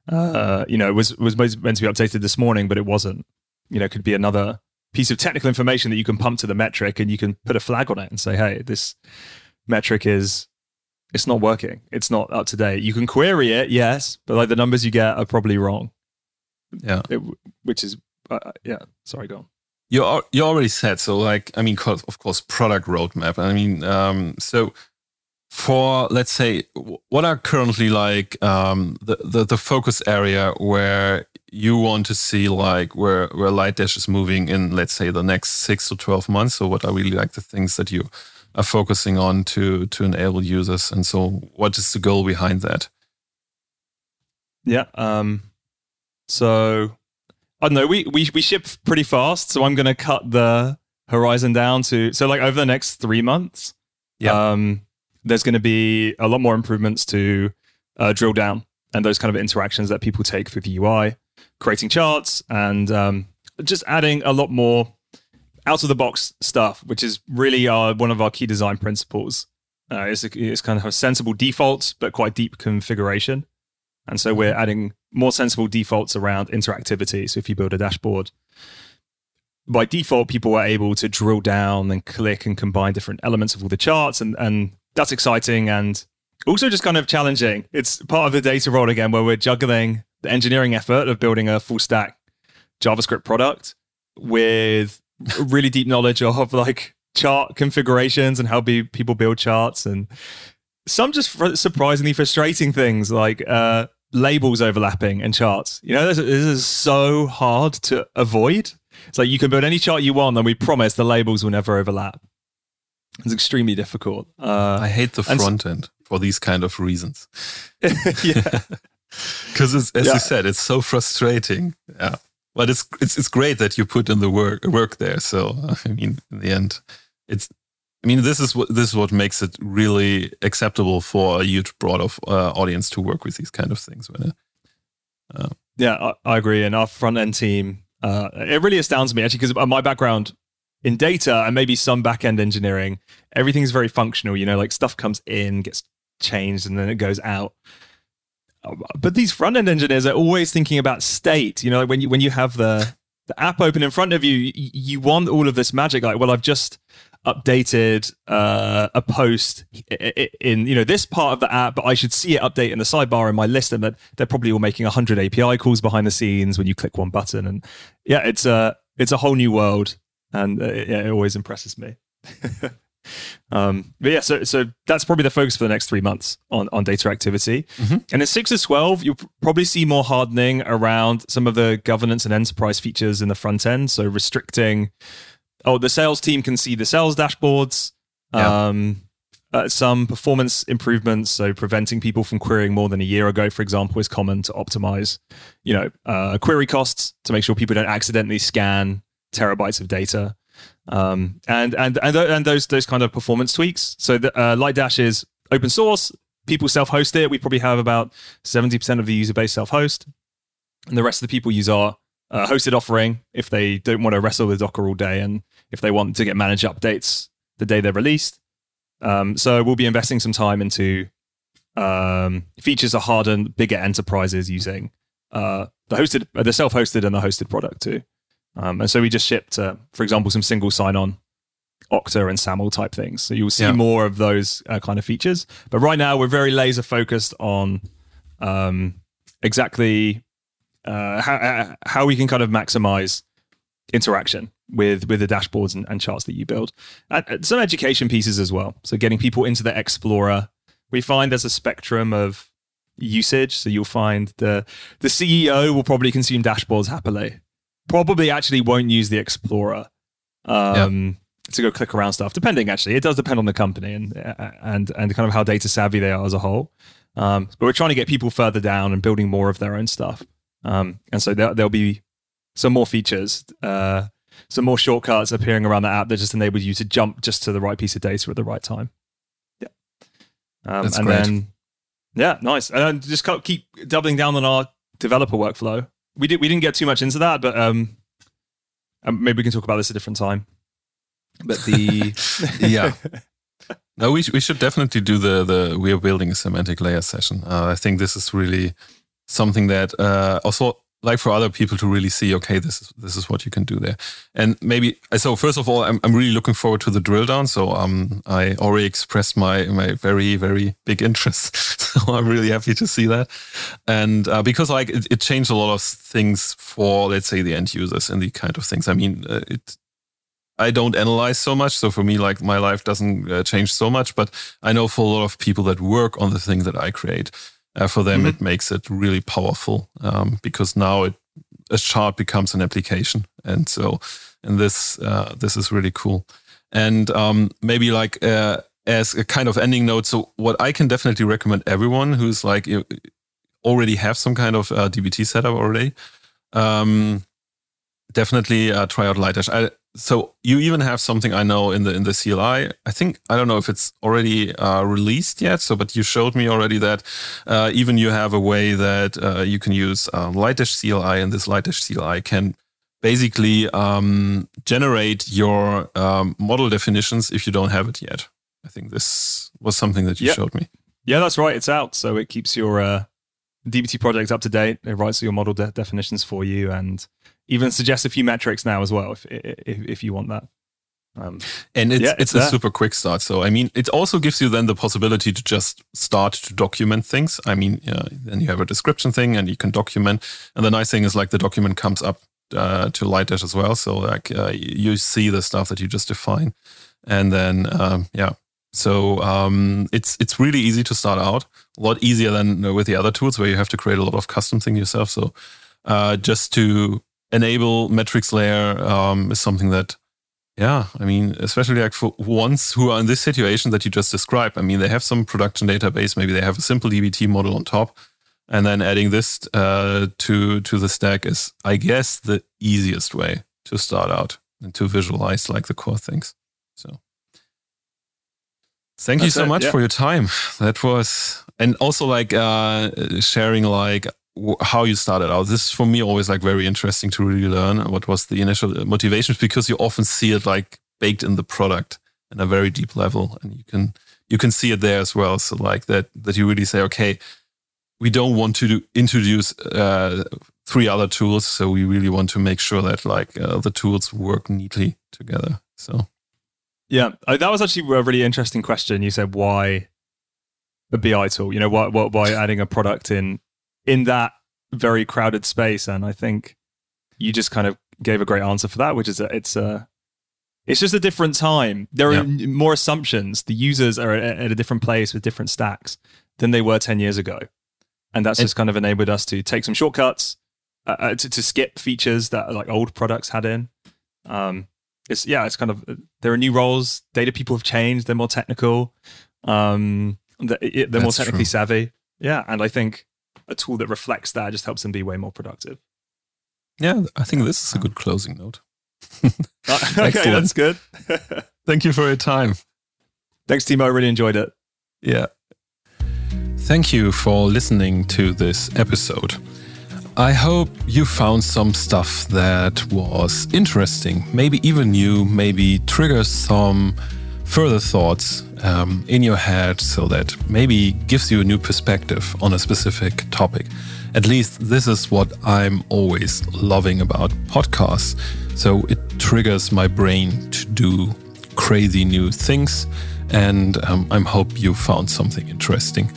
Uh, you know, it was was meant to be updated this morning, but it wasn't. You know, it could be another piece of technical information that you can pump to the metric, and you can put a flag on it and say, "Hey, this metric is it's not working. It's not up to date." You can query it, yes, but like the numbers you get are probably wrong. Yeah. It, which is uh, yeah. Sorry, go on. You al- you already said so like i mean of course product roadmap i mean um so for let's say what are currently like um the, the the focus area where you want to see like where where Lightdash is moving in let's say the next 6 to 12 months so what are really like the things that you are focusing on to to enable users and so what is the goal behind that Yeah. Um. So I don't know. We we we ship pretty fast, so I'm going to cut the horizon down to so like over the next three months. Yeah. Um. There's going to be a lot more improvements to uh, drill down and those kind of interactions that people take through the UI, creating charts and um, just adding a lot more out of the box stuff, which is really our, one of our key design principles. Uh, it's, a, it's kind of a sensible default, but quite deep configuration. And so we're adding more sensible defaults around interactivity. So if you build a dashboard, by default, people are able to drill down and click and combine different elements of all the charts. And, and that's exciting and also just kind of challenging. It's part of the data role again, where we're juggling the engineering effort of building a full stack JavaScript product with really deep knowledge of like chart configurations and how be, people build charts and some just fr- surprisingly frustrating things like uh, labels overlapping and charts. You know, this, this is so hard to avoid. It's like you can build any chart you want, and we promise the labels will never overlap. It's extremely difficult. Uh, i hate the front end for these kind of reasons yeah, because as Yeah. you said it's so frustrating yeah but it's it's it's great that you put in the work work there so i mean in the end it's i mean this is what this is what makes it really acceptable for a huge broad of uh, audience to work with these kind of things it, yeah, I, I agree. And our front end team, uh, it really astounds me actually because my background in data and maybe some back end engineering, everything's very functional. You know, like stuff comes in, gets changed, and then it goes out. Uh, But these front end engineers are always thinking about state. You know, like when you when you have the the app open in front of you, y- you want all of this magic. Like, well, I've just updated uh, a post in you know this part of the app, but I should see it update in the sidebar in my list, and that they're probably all making hundred API calls behind the scenes when you click one button, and yeah, it's a it's a whole new world, and uh, yeah, it always impresses me. um, but yeah, so so that's probably the focus for the next three months on on data activity, Mhm. and in six to twelve, you'll probably see more hardening around some of the governance and enterprise features in the front end, so restricting oh, the sales team can see the sales dashboards. Yeah. Um, uh, some performance improvements, so preventing people from querying more than a year ago, for example, is common to optimize, you know, uh, query costs to make sure people don't accidentally scan terabytes of data, um, and and and th- and those those kind of performance tweaks. So the, uh, Lightdash is open source. People self-host it. We probably have about seventy percent of the user base self-host, and the rest of the people use our uh, hosted offering if they don't want to wrestle with Docker all day and if they want to get managed updates the day they're released. Um, so we'll be investing some time into um, features that harden bigger enterprises using uh, the hosted, uh, the self-hosted and the hosted product too. Um, and so we just shipped, uh, for example, some single sign-on Okta and SAML type things. So you'll see Yeah. more of those uh, kind of features. But right now we're very laser focused on um, exactly uh, how, uh, how we can kind of maximize interaction with with the dashboards and, and charts that you build. And some education pieces as well. So getting people into the Explorer. We find there's a spectrum of usage. So you'll find the the CEO will probably consume dashboards happily. Probably actually won't use the Explorer. Um, To go click around stuff, depending actually, it does depend on the company and and and kind of how data savvy they are as a whole. Um, but we're trying to get people further down and building more of their own stuff. Um, and so there, there'll be some more features, uh, some more shortcuts appearing around the app that just enable you to jump just to the right piece of data at the right time. Yeah. Um, That's and great. then, yeah, nice. And then just keep doubling down on our developer workflow. we did we didn't get too much into that, but um, um maybe we can talk about this a different time. But the yeah. No, we, we should definitely do the the we are building a semantic layer session. Uh, I think this is really something that uh, also like for other people to really see okay this is this is what you can do there. And maybe so first of all i'm, I'm really looking forward to the drill down. So um i already expressed my my very very big interest. So i'm really happy to see that. And uh, because like it, it, changed a lot of things for let's say the end users and the kind of things. I mean uh, it I don't analyze so much. So for me, like my life doesn't uh, change so much, but I know for a lot of people that work on the thing that I create, uh, for them, mm-hmm. it makes it really powerful um, because now it, a chart becomes an application, and so and this uh, this is really cool. And um, maybe like uh, as a kind of ending note, so what I can definitely recommend everyone who's like already have some kind of uh, DBT setup already. Um, definitely uh, try out Lightdash. I, so you even have something I know in the in the CLI. I think I don't know if it's already uh, released yet. So, but you showed me already that uh, even you have a way that uh, you can use um, Lightdash CLI, and this Lightdash CLI can basically um, generate your um, model definitions if you don't have it yet. I think this was something that you yep. showed me. Yeah, that's right. It's out, so it keeps your uh, DBT project up to date. It writes your model de- definitions for you and even suggest a few metrics now as well if if, if you want that. Um, and it's yeah, it's, it's a super quick start. So I mean, it also gives you then the possibility to just start to document things. I mean, uh, then you have a description thing, and you can document. And the nice thing is like the document comes up uh, to Lightdash as well. So like uh, you see the stuff that you just define, and then um, yeah. So um, it's it's really easy to start out. A lot easier than with the other tools where you have to create a lot of custom thing yourself. So uh, just to enable metrics layer um, is something that, yeah, I mean, especially like for ones who are in this situation that you just described. I mean, they have some production database, maybe they have a simple DBT model on top, and then adding this uh, to to the stack is, I guess, the easiest way to start out and to visualize like the core things. So. Thank That's you so it, much yeah. for your time. That was, and also like uh, sharing like how you started out. This is for me always like very interesting to really learn what was the initial motivations because you often see it like baked in the product in a very deep level, and you can you can see it there as well. So like that that you really say, okay, we don't want to do, introduce uh, three other tools, so we really want to make sure that like uh, the tools work neatly together. So yeah, uh, that was actually a really interesting question. You said why a BI tool? You know, why, why, why adding a product in in that very crowded space. And I think you just kind of gave a great answer for that, which is that it's a it's just a different time. There are yeah. more assumptions. The users are at a different place with different stacks than they were 10 years ago. And that's just kind of enabled us to take some shortcuts, uh, uh, to, to, skip features that like old products had in. Um, it's yeah, it's kind of there are new roles. Data people have changed. They're more technical. Um, they're, they're more technically true. savvy. Yeah, and I think a tool that reflects that just helps them be way more productive. Yeah, I think this is a good closing note. Uh, okay, that's good. Thank you for your time. Thanks, Timo. I really enjoyed it. Yeah. Thank you for listening to this episode. I hope you found some stuff that was interesting, maybe even new, maybe triggers some further thoughts um, in your head so that maybe gives you a new perspective on a specific topic. At least this is what I'm always loving about podcasts. So it triggers my brain to do crazy new things. And um, I hope you found something interesting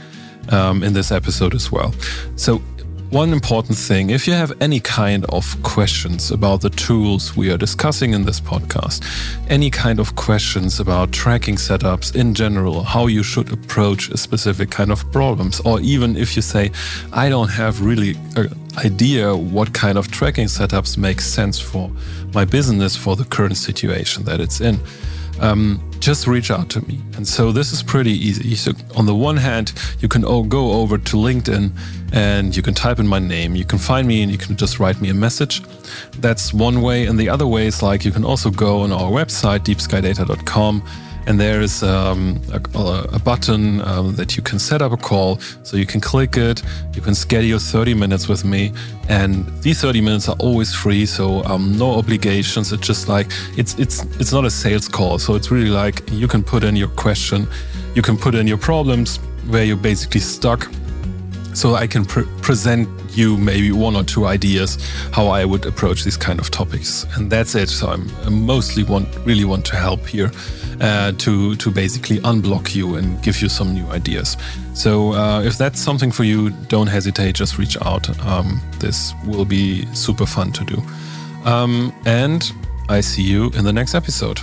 um, in this episode as well. So one important thing if you have any kind of questions about the tools we are discussing in this podcast, any kind of questions about tracking setups in general, how you should approach a specific kind of problems, or even if you say, I don't have really an idea what kind of tracking setups make sense for my business for the current situation that it's in. Um, just reach out to me. And so this is pretty easy. So on the one hand, you can all go over to LinkedIn and you can type in my name. You can find me and you can just write me a message. That's one way. And the other way is like you can also go on our website, deepskydata.com, and there is um, a, a, button um, that you can set up a call. So you can click it, you can schedule 30 minutes with me, and these 30 minutes are always free. So um, no obligations. It's just like it's it's it's not a sales call. So it's really like you can put in your question, you can put in your problems where you're basically stuck. So I can pre present you maybe one or two ideas how I would approach these kind of topics, and that's it. So I'm, I mostly want really want to help here uh, to to basically unblock you and give you some new ideas. So uh, if that's something for you, don't hesitate. Just reach out. Um, this will be super fun to do. Um, and I see you in the next episode.